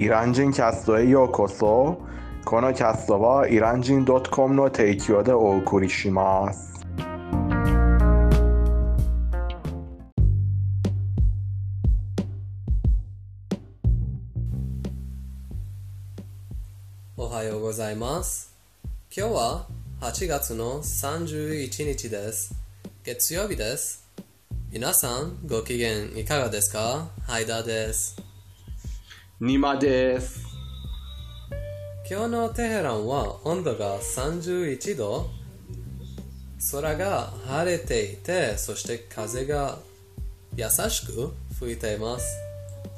イラン人キャストへようこそこのキャストはイラン人 .com の提供でお送りしますおはようございます。今日は8月の31日です。月曜日です。皆さん、ご機嫌いかがですかハイダーです。ニマです今日のテヘランは温度が31度、空が晴れていて、そして風が優しく吹いています。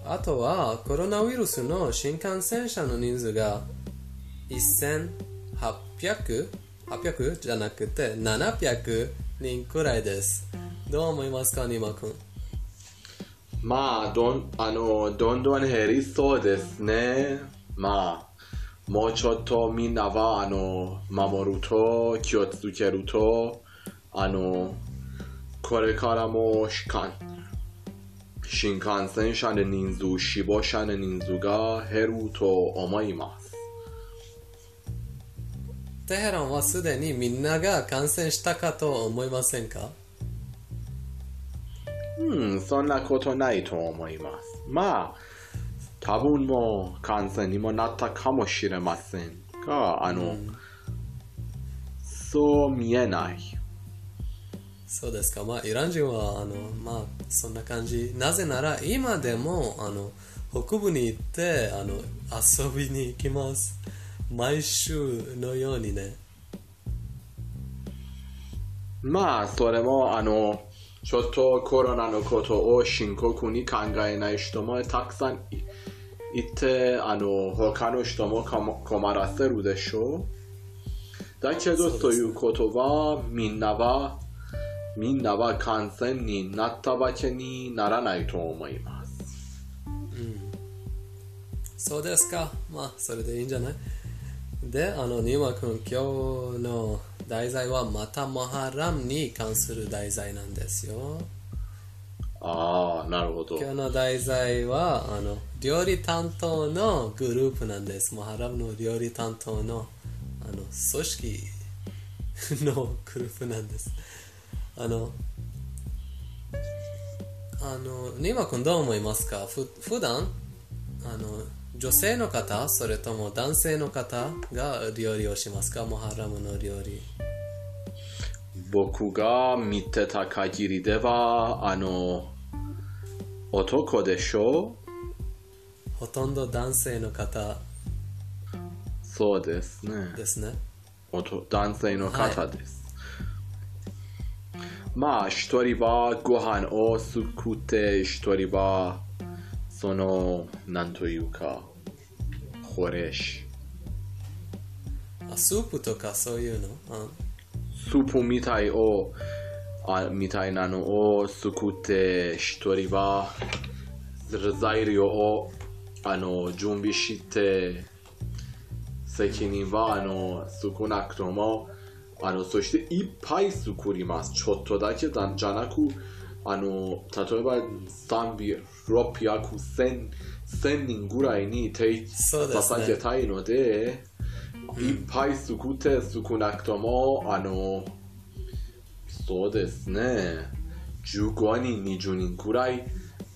あとはコロナウイルスの新幹線車の人数が1800 800じゃなくて700人くらいです。どう思いますか、ニマ君。まあどんあのどんどん減りそうですねまあもうちょっとみんなはあの守ると気をつけるとあのこれからもしかん新幹線車の人数死亡者の人数が減ると思います。テヘランはすでにみんなが感染したかと思いませんか？うん、そんなことないと思います。まあ、多分もう感染にもなったかもしれませんが、あの、そう見えない。そうですか。まあ、イラン人は、あの、まあ、そんな感じ。なぜなら、今でも、あの、北部に行って、あの、遊びに行きます。毎週のようにね。まあ、それも、あの、ちょっとコロナのことを深刻に考えない人もたくさんいいて、あの、他の人も困らせるでしょう。だけど、ということは、みんなは、みんなは感染になったわけにならないと思います。そうですか。まあ、それでいいんじゃないで、あの、ニマ君、今日の題材はまたモハラムに関する題材なんですよ。ああ、なるほど。今日の題材はあの料理担当のグループなんです。モハラムの料理担当のあの組織 のグループなんです。あの、あの、ニマ君どう思いますか？ふ普段？あの女性の方、それとも男性の方が料理をしますか？モハラムの料理。僕が見てた限りでは、あの、男でしょ？ほとんど男性の方そうですね。ですね。男性の方です。まあ、一人はご飯を作って、一人は、その、なんというか、ホレシ。あスープとかそういうのあスープみたいを、あみたいなのを作って、一人は材料をあの準備して、責任はあの少なくとも、あのそしていっぱい作ります。ちょっとだけだじゃなく、あの例えば300、600、1000 1000人ぐらいに手そうですね捧げたいので、いっぱい作って少なくとも、あの、そうですね、15人、20人くらい、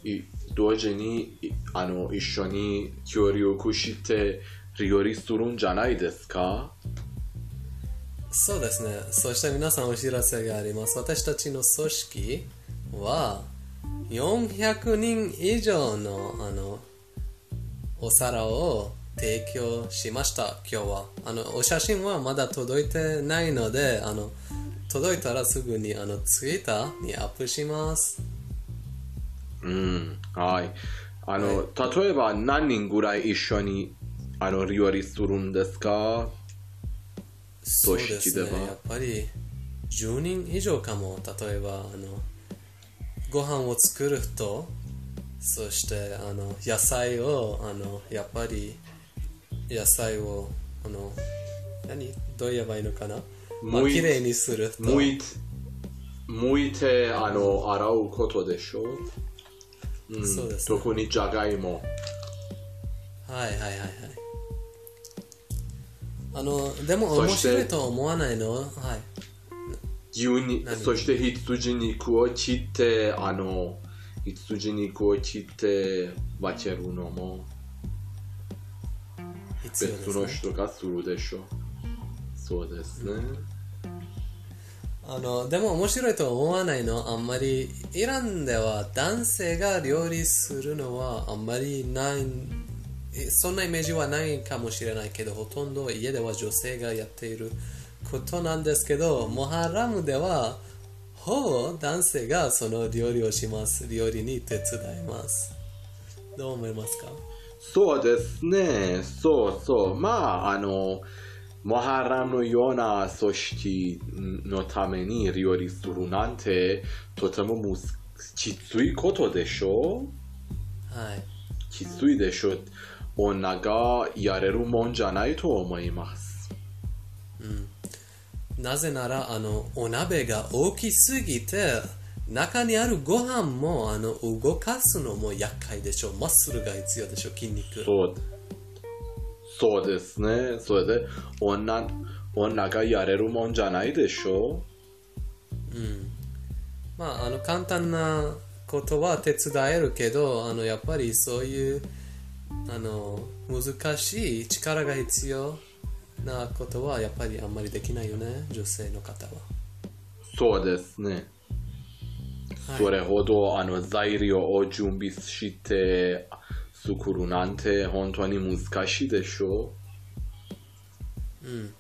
い同時にいあの一緒に協力して料理するんじゃないですか？そうですね。そして皆さんお知らせがあります。私たちの組織は400人以上のあのお皿を提供しました、今日は。あのお写真はまだ届いてないので、あの届いたらすぐにあのツイッターにアップします。うん、はい。あの、例えば何人ぐらい一緒にあの料理するんですか？そうですね。やっぱり10人以上かも。例えば、あの、ご飯を作る人、そして、あの、野菜を、あの、やっぱり、野菜を、あの、何？どう言えばいいのかな？まあ、むい綺麗にする人。剥いいて、あの、洗うことでしょ？う、ん。そうですね。特にじゃがいも。はいはいはいはい。あのでも面白いとは思わないの？はい。牛に何？そして羊肉を切ってあの羊肉を切って分けるの人がするでしょそうですね、あのでも面白いとは思わないのあんまりイランでは男性が料理するのはあんまりないえそんなイメージはないかもしれないけどほとんど家では女性がやっていることなんですけどモハラムではほぼ男性がその料理をします。料理に手伝います。どう思いますか？そうですねそう。そうまああのモハラムのような組織のために料理するなんてとてもむずきついことでしょはい。きついでしょ。女がやれるもんじゃないと思いますなぜならあのお鍋が大きすぎて中にあるご飯もあの動かすのも厄介でしょマッスルが必要でしょ筋肉。そう。そうですね。それで女女がやれるもんじゃないでしょまああの簡単なことは手伝えるけどあのやっぱりそういうあの難しい力が必要なことはやっぱりあんまりできないよね女性の方は。そうですね、はい。それほどあの材料を準備して作るなんて本当に難しいでしょう。ん。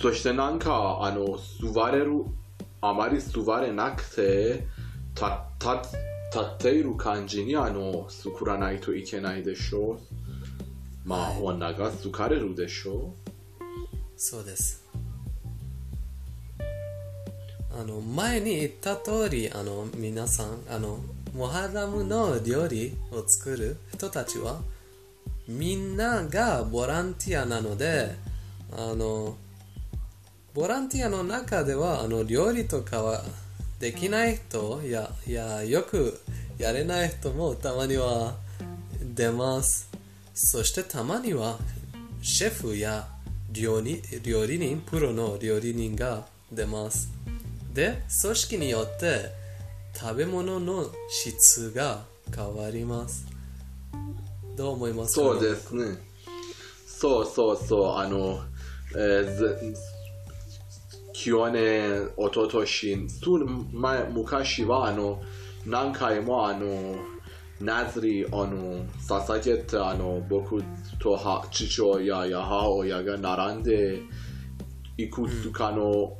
そしてなんかあの座れるあまり座れなくてたた立っている感じにあの作らないといけないでしょまあ、はい女が疲れるでしょ？うそうです。あの前に言った通りあの皆さんあのモハラムの料理を作る人たちはみんながボランティアなのであのボランティアの中ではあの料理とかはできない人ややよくやれない人もたまには出ます。そしてたまにはシェフや料理料理人プロの料理人が出ます。で組織によって食べ物の質が変わります。どう思いますか？そうですね。そうそうそう。あの、えーず去年一昨年その前昔はあの何回もあのナズリあの捧げてあの僕とは父親や母親が並んでいくつかの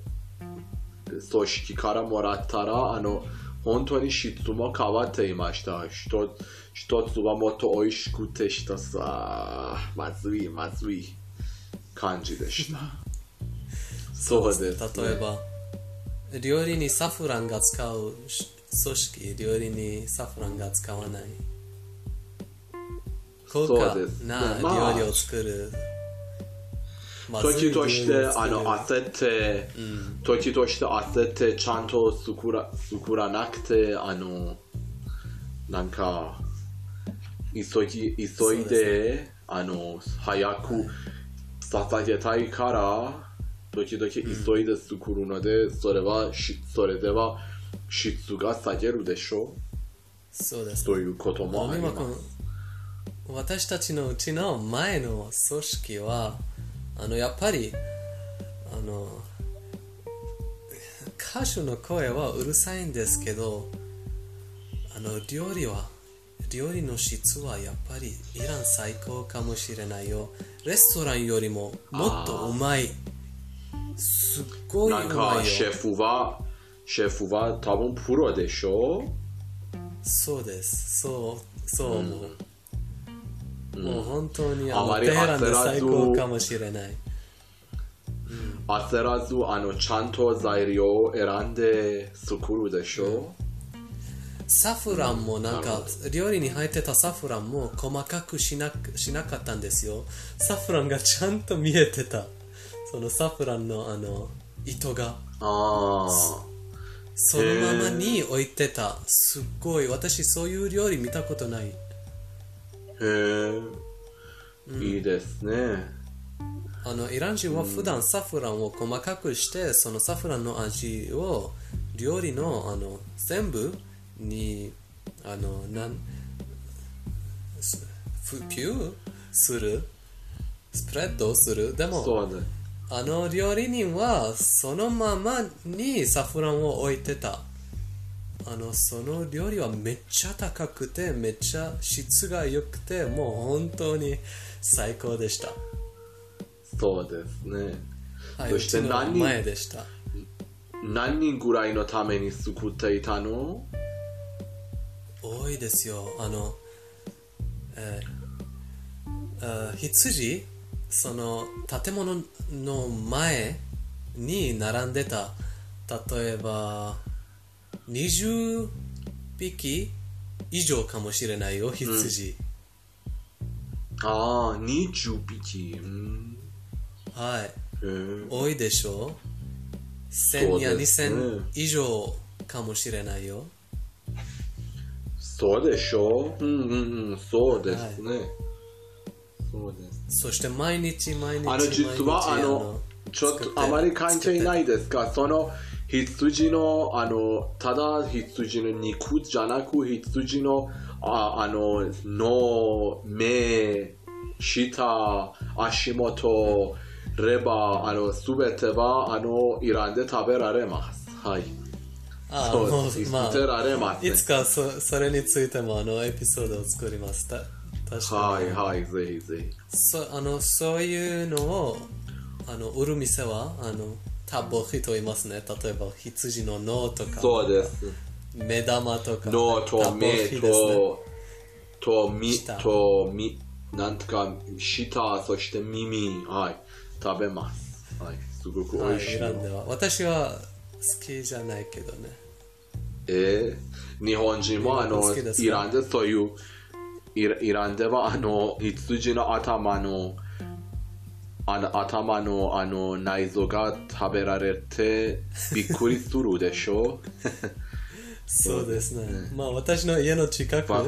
組織からもらったらあの本当に質も変わっていました一つ一つはもっと美味しくて一つはまずいまずい感じでしたそうです、ね、例えば料理にサフランが使うし組織料理にサフランが使わない。高価そうです。ねなまあ料理を作る、時としてあの焦って、時として焦ってちゃんと作ら作らなくてあのなんか急ぎ急いであの早く捧げたいから時々急いで作るので、それはしそれでは質が下げるでしょそうです。ということもあります。私たちのうちの前の組織はあのやっぱりあの歌手の声はうるさいんですけどあの料理は料理の質はやっぱりイラン最高かもしれないよ。レストランよりももっとうまい。すっごいうなんまいよ。かシェフはシェフは多分プロでしょ？そうです。そうそう思う、もう本当にああまり焦らず。最高かもしれない。焦らずあのちゃんと材料を選んで作るでしょ、サフランもなんか料理に入ってたサフランも細かくしなしなかったんですよ。サフランがちゃんと見えてた。そのサフランのあの糸が。ああそのままに置いてた。すっごい。私そういう料理見たことない。へへえ、いいですね。あのイラン人は普段サフランを細かくして、そのサフランの味を料理のあの全部にあのなんすふピューする？スプレッドする？でもそうね。あの料理人はそのままにサフランを置いてたあのその料理はめっちゃ高くてめっちゃ質が良くてもう本当に最高でしたそうですね。はい、そうして何人？前でした。何人ぐらいのために作っていたの？多いですよ。あの、えーあ羊、その建物の前に並んでた、例えば20匹以上かもしれないよ、羊。ああ、20匹。うんはい。多いでしょそ ?1000 やうですね2000以上かもしれないよ。そうでしょううんうんうん、そうですね。そうです。そして毎日毎日あの、実は、あの、ちょっとあまり関係ないですか？その、羊の、あの、ただ羊の肉じゃなく、羊の、ああの、の、目、舌、足元、レバー、あの、すべては、あの、イランで食べられます。はい。あそう。まあ捨てられますねいつかそそれについてもあのエピソードを作ります。た確かに、はいはい、ぜひぜひ。そあのそういうのをあの売る店はあのタボヒと言いますね。例えば羊の脳とかそうです。目玉とか脳と目と、と、み舌と、み、なんとか、舌、そして耳、はい、食べます。はい、すごく美はい、味しいの。イランでは私は好きじゃないけどね。えー？日本人もあの、イランでそういう、イランではあの、羊の頭の、あの頭のあの内臓が食べられてびっくりするでしょ？そうですね。まあ私の家の近くまあ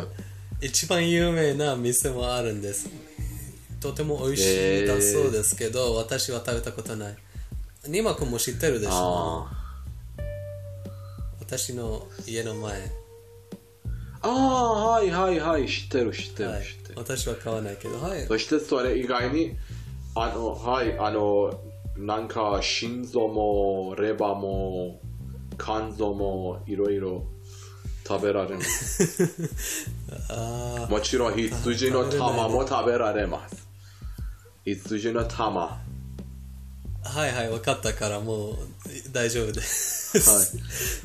一番有名な店もあるんです。とても美味しいだそうですけど、私は食べたことない。ニマ君も知ってるでしょ？あ私の家の前。ああはいはいはい知ってる知ってるはい知ってる、私は買わないけど、はい。そしてそれ以外に、あの、はい、あの、なんか心臓もレバーも肝臓もいろいろ食べられます。あもちろん羊の玉も食べられます。羊の玉。あ、はいはい、分かったからもう大丈夫です。はい。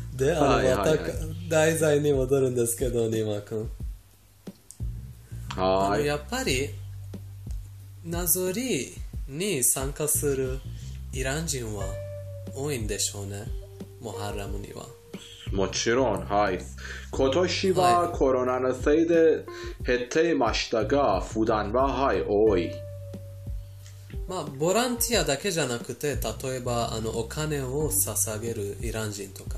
で、あの、はいはいはいまた題材に戻るんですけど、ニマ君。あはい。のやっぱりなぞりに参加するイラン人は多いんでしょうねモハラムにはもちろん、はい。今年はコロナのせいで減っていましたが、普段は、はい、多い。まあボランティアだけじゃなくて例えばあのお金を捧げるイラン人とか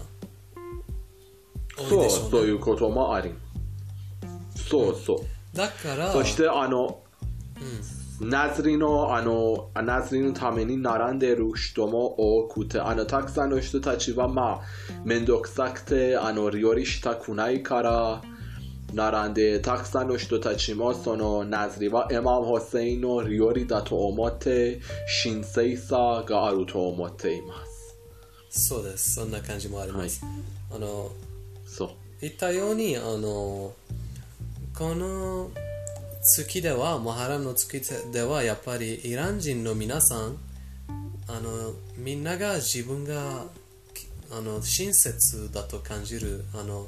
そう、でしょうねそういうこともあり。そうそう。だからそしてあの、ナズリのあのナズリのために並んでいる人も多くてあのたくさんの人たちはまあめんどくさくてあの料理したくないから並んでたくさんの人たちもそのナズリはエマム・ホセインの料理だと思って神聖さがあると思っていますそうですそんな感じもあります、あのそう言ったようにあのこの月ではモハラムの月ではやっぱりイラン人の皆さんあのみんなが自分があの親切だと感じるあの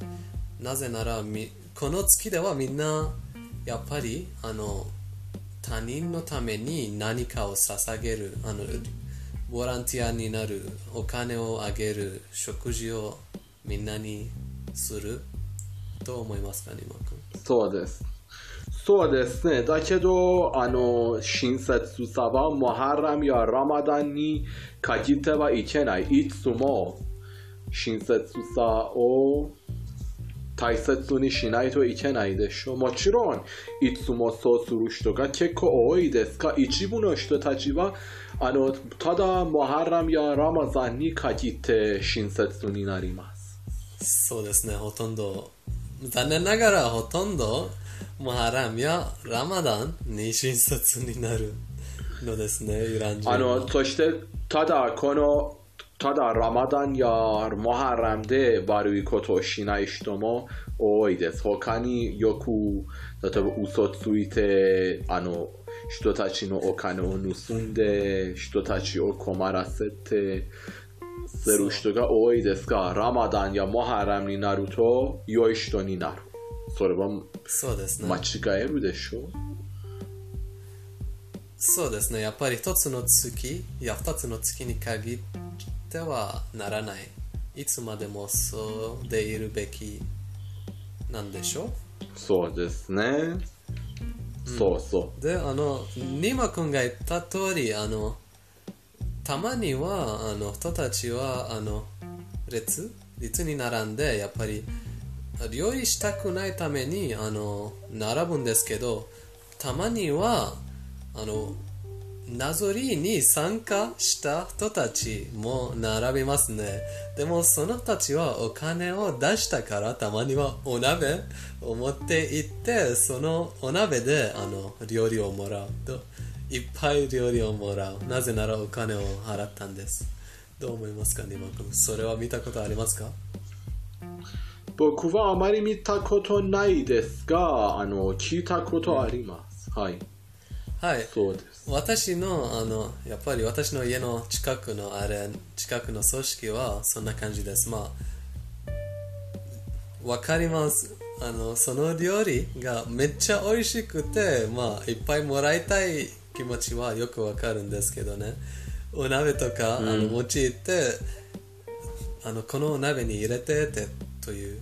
なぜならみこの月ではみんなやっぱりあの他人のために何かを捧げるあのボランティアになるお金をあげる食事をみんなにすると思いますかね、マー君そうです。そうですね。だけど、あの、親切さは、モハラムやラマダンに限ってはいけない。いつも親切さを大切にしないといけないでしょう。もちろん、いつもそうする人が結構多いですが、一部の人たちは、あの、ただ、モハラムやラマザンに限って親切になります。そうですね、ほとんど、残念ながらほとんど、モハラムやラマダンに親切になるのですね、イラン人は。あの、そして、ただ、この、ただ、ラマダンやモハラムで悪いことをしない人も多いです。他によく、例えば嘘ついて、あの、人たちのお金を盗んで、人たちを困らせて、する人が多いですが、ラマダンやモハラムになると、良い人になる。それはそうですね。間違えるでしょ？う。そうですね、やっぱり一つの月や二つの月に限ってはならない。いつまでもそうでいるべきなんでしょそうですね。そうそう。うで、あの、ニマ君が言った通り、あの、たまには、あの、人たちは、あの、列列に並んで、やっぱり、料理したくないために、あの、並ぶんですけど、たまには、あの、なぞりに参加した人たちも並びますね。でもその人たちはお金を出したからたまにはお鍋を持って行ってそのお鍋であの料理をもらうといっぱい料理をもらう。なぜならお金を払ったんです。どう思いますか、ニマ君。それは見たことありますか？僕はあまり見たことないですが、あの、聞いたことあります。はい。はい。そうです。私のあのやっぱり私の家の近くのあれ近くの組織はそんな感じですまあわかりますあのその料理がめっちゃ美味しくてまあいっぱいもらいたい気持ちはよくわかるんですけどねお鍋とか、あの持ち行ってあのこのお鍋に入れてってという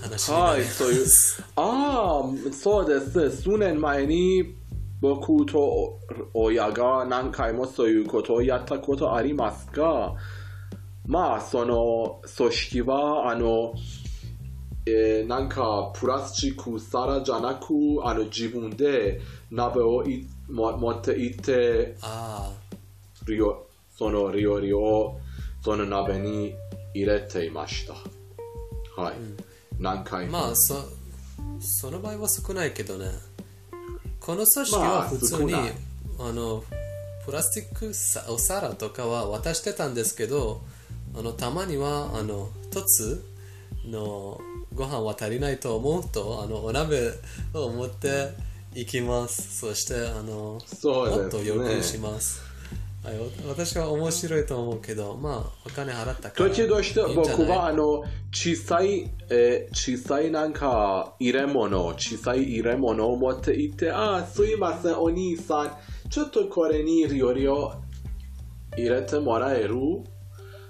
話になはい、ります、そういう。ああ、そうですね。数年前に僕と親が何回もそういうことをやったことありますが、まあ、その組織は、あの、えーなんかプラスチック皿じゃなく、あの自分で鍋をいも持って行って、あ料その料理をその鍋に入れていました。はい。何回も。あまあそその場合は少ないけどねこの組織まあは普通に、少ないあのプラスチックさお皿とかは渡してたんですけどあのたまにはあの一つのご飯は足りないと思うとあのお鍋を持っていきます。そしてあのね。もっと要求します、はい、わ私は面白いと思うけどまあお金払ったからいいんじゃない？僕はあの小さい、えー小さいなんか入れ物、小さい入れ物を持っていって、ああ、すいません、お兄さん、ちょっとこれに料理を入れてもらえる？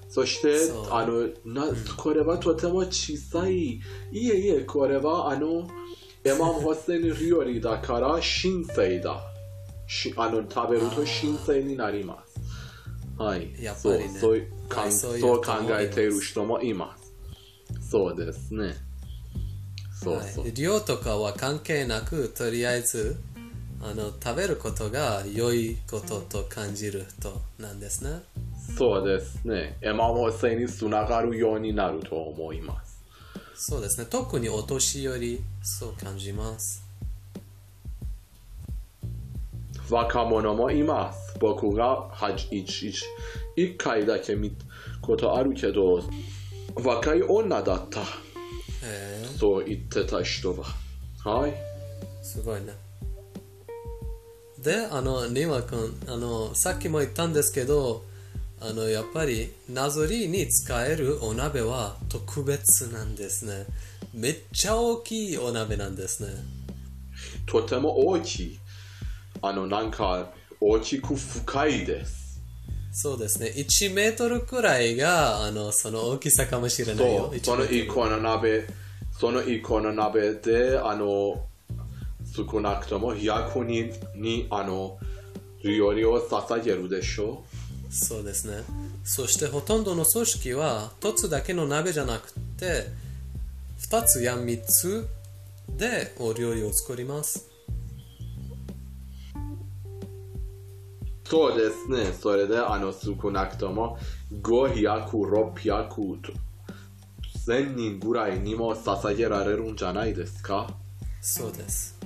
そしてあの、な、これはとても小さい。いえいえ、これはあの、エマム・ホセン料理だから神聖だ。しあの、食べると神聖になります。はい。やっぱりねそう考えている人もいます。そうですね。そうそう。はい、量とかは関係なくとりあえずあの食べることが良いことと感じる人なんですねそうですね。エマム・ホセンにつながるようになると思います。そうですね特にお年寄りそう感じます若者もいます。僕がはじ一一一回だけ見たことあるけど、若い女だった。えそう言ってた人は。はい。ー、すごいねであのリマ君あのさっきも言ったんですけどあのやっぱりなぞりに使えるお鍋は特別なんですねめっちゃ大きいお鍋なんですねとても大きい。あの、なんか、大きく深いです。そうですね。1メートルくらいが、あの、その大きさかもしれないよ。そう、1そのメートル一個の鍋、その一個の鍋で、あの、少なくとも100人に、あの、料理を捧げるでしょそうですね。そしてほとんどの組織は、一つだけの鍋じゃなくて、2つや3つでお料理を作ります。そうですね。それで、あの、少なくとも、500、600と、1000人ぐらいにも捧げられるんじゃないですか？そうです。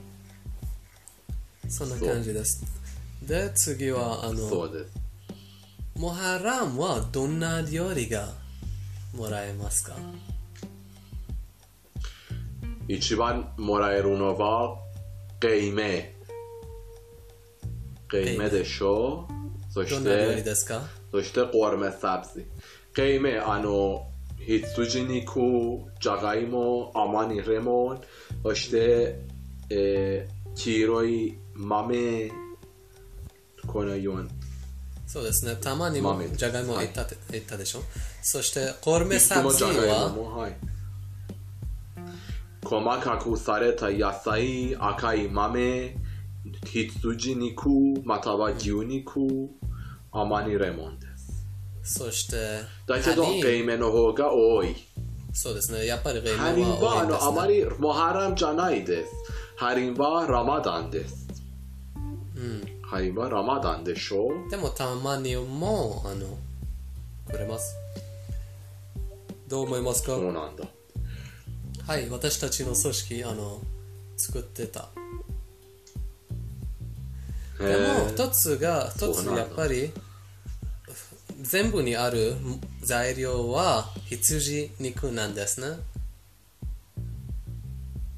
そんな感じです。で、次は、あの、そうです。モハラムはどんな料理がもらえますか一番もらえるのは、ゲイメ。ゲイメでしょそしどんな料理て、ですかそして、コーメサブシ。ゲイメ、あの、羊肉、じゃがいも、甘にレモン、そして、えー、黄色い豆、このように。そうですね。たまにも豆じゃがいもはい言った,、言ったでしょ？そして、コルメサブジは、はい。細かくされた野菜、赤い豆、羊肉、または牛肉、甘にレモンです。そして、だけど、ゲイメの方が多い。そうですね。やっぱりレモンハリンは多いです、ね。のあまりモハラムじゃないです。ハリンはラマダンです。うん。ハリンはラマダンでしょでもたまにも、あの、くれます。どう思いますか？そうなんだ。はい、私たちの組織、あの、作ってた。でも、一つが、一つやっぱり、全部にある材料は羊肉なんですね。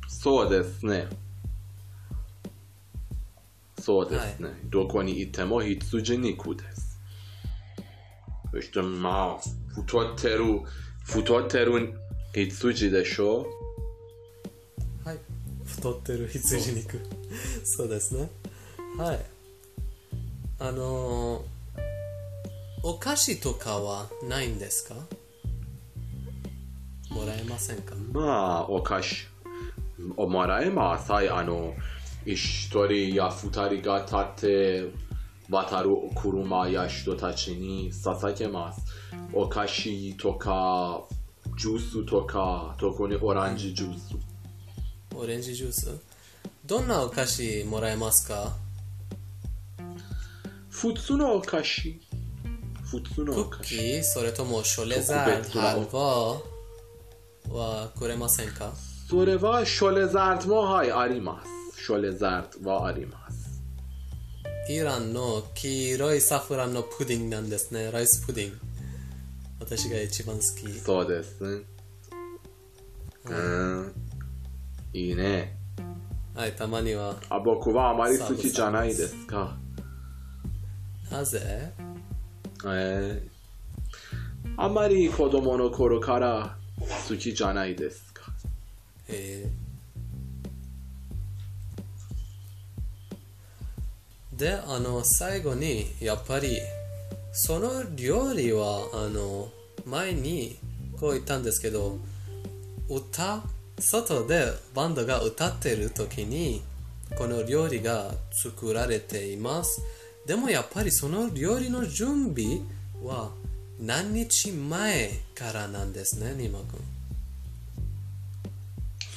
そうですね。そうですね。どこに行っても羊肉です。そしてまあ、太ってる、太ってる羊でしょ？はい。太ってる羊肉。そうですね。はい。あのーお菓子とかはないんですか？もらえませんか？まあ、お菓子。おもらえます。はい、あの、一人や二人が立って渡る車や人たちに捧げます。お菓子とか、ジュースとか、特にオレンジジュース。オレンジジュースどんなお菓子もらえますか？普通のお菓子。普通のクッお菓子。キーそれともショレザード、特別なハルバはくれませんか？それはショレザードもはいあります。ショレザードはあります。イランの黄色いサフランのプディングなんですね。ライスプディング。私が一番好き。そうですね。うん。いいね。はい、たまには。あ僕はあまり好きじゃないですか。なぜえー、あまり子供の頃から好きじゃないですか。えーで、あの、最後に、やっぱり、その料理は、あの、前にこう言ったんですけど、歌、外でバンドが歌ってる時に、この料理が作られています。でもやっぱりその料理の準備は何日前からなんですね、ニマ君。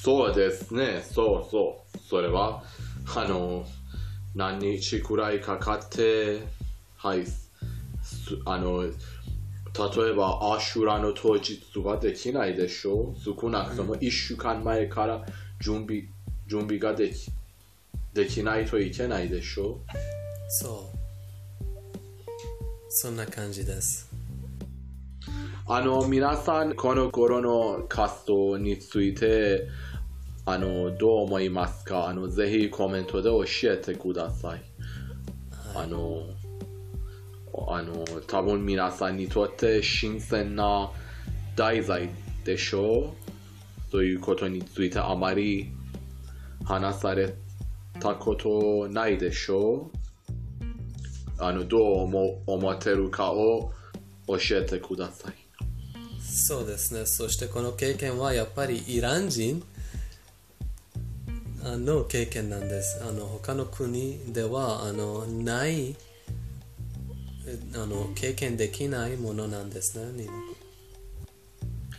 そうですね。そうそう。それは、あの、何日くらいかかって、はい。すあの、例えば、アシュラの当日はできないでしょ？う。少なくとも1週間前から準備、準備ができ、できないといけないでしょ？う。そう。そんな感じです。あの、皆さん、この頃の活動について、あの、どう思いますか？あの、ぜひコメントで教えてください。あの、あの、多分皆さんにとって新鮮な題材でしょう？ということについてあまり話されたことないでしょう？あの、どう思思ってるかを教えてください。そうですね。そしてこの経験はやっぱりイラン人あの経験なんです。あの他の国ではあのないえあの経験できないものなんですね。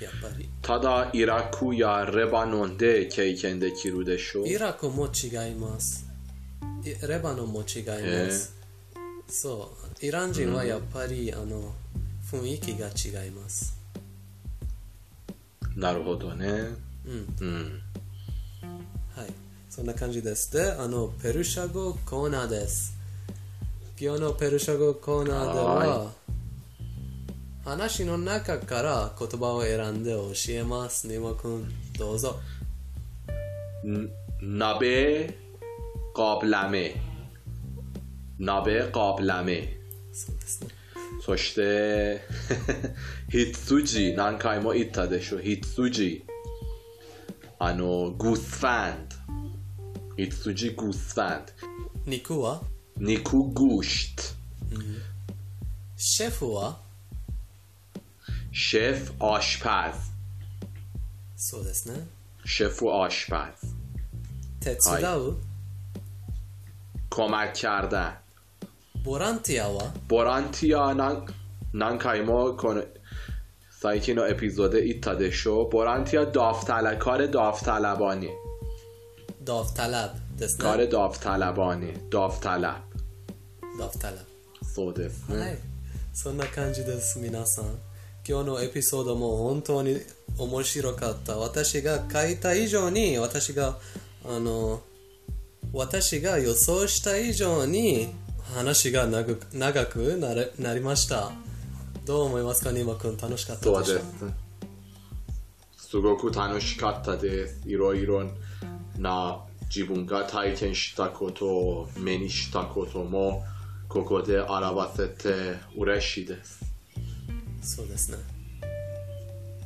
やっぱり。ただイラクやレバノンで経験できるでしょうイラクも違います。いレバノンも違います。そう。イラン人はやっぱり、あの、雰囲気が違います。なるほどねうん。うんはい。そんな感じです。で、あの、ペルシャ語コーナーです。今日のペルシャ語コーナーではは、話の中から言葉を選んで教えます。ニモ君、どうぞ。 نبه قابلمه نبه قابلمه そうですね。そしてヒッツジ何回も言ったでしょヒッツジあのグースファン هیتسوجی گوسفند نیکو ها؟ نیکو گوشت شف ها؟ شف آشپز سودس نه؟ شف و آشپز تتسودا او؟ کمک کردن بورانتیا و بورانتیا نان... نان کایما کن... سایکینو اپیزوده ایتادشو بورانتیا داوطلبکار داوطلبانی داوطلب کار داوطلبانه ダフタラブですね。 کار داوطلبانه داوطلب ダフタラブ。そうですね、はい。そんな感じです、皆さん。今日のエピソードも本当に面白かった。私が書いた以上に、私が、あの、私が予想した以上に話が長く長くなれなりました。どう思いますか、ニマ君楽しかったそうででしょすすごく楽しかったですいろいろ な自分が体験したこと目にしたこともここで表せて嬉しいです。そうですね。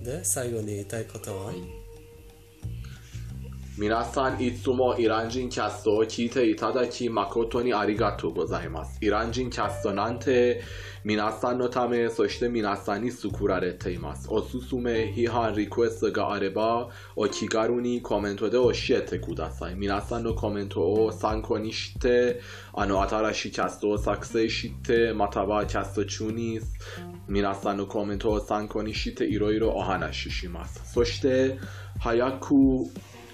で、最後に言いたいことは、皆さんいつもイラン人キャストを聞いていただき誠にありがとうございます。イラン人キャストなんて皆さんのため、そして皆さんに作られています。おすすめ、批判、リクエストがあれば、お気軽にコメントで教えてください。皆さんのコメントを参考にして、あの新しいキャストを作成して、またはキャスト中に皆さんのコメントを参考にしていろいろお話しします。そして、早く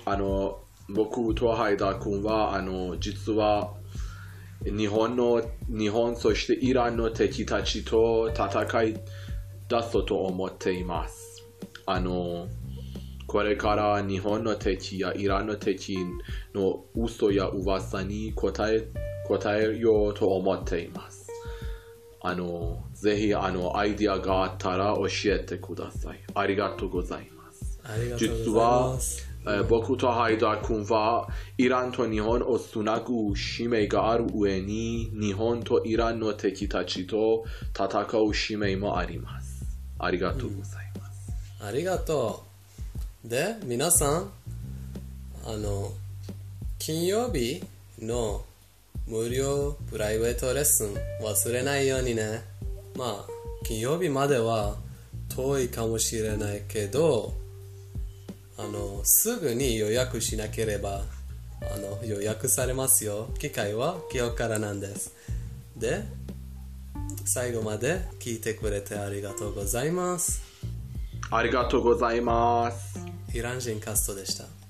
あの僕とハイダー君はあの実は日本の日本そしてイランの敵たちと戦い出すと思っています。あのこれから日本の敵やイランの敵の嘘や噂に答え答えようと思っています。あのぜひあのアイディアがあったら教えてください。ありがとうございます。ありがとうござい実はます。えー僕とハイダー君はイランと日本をつなぐ使命がある上に日本とイランの敵たちと戦う使命もあります。ありがとうございます。ありがとう。で、皆さん、あの、金曜日の無料プライベートレッスン忘れないようにね。まあ、金曜日までは遠いかもしれないけど、あの、すぐに予約しなければ、あの、予約されますよ。機会は今日からなんです。で、最後まで聞いてくれてありがとうございます。ありがとうございます。イラン人カストでした。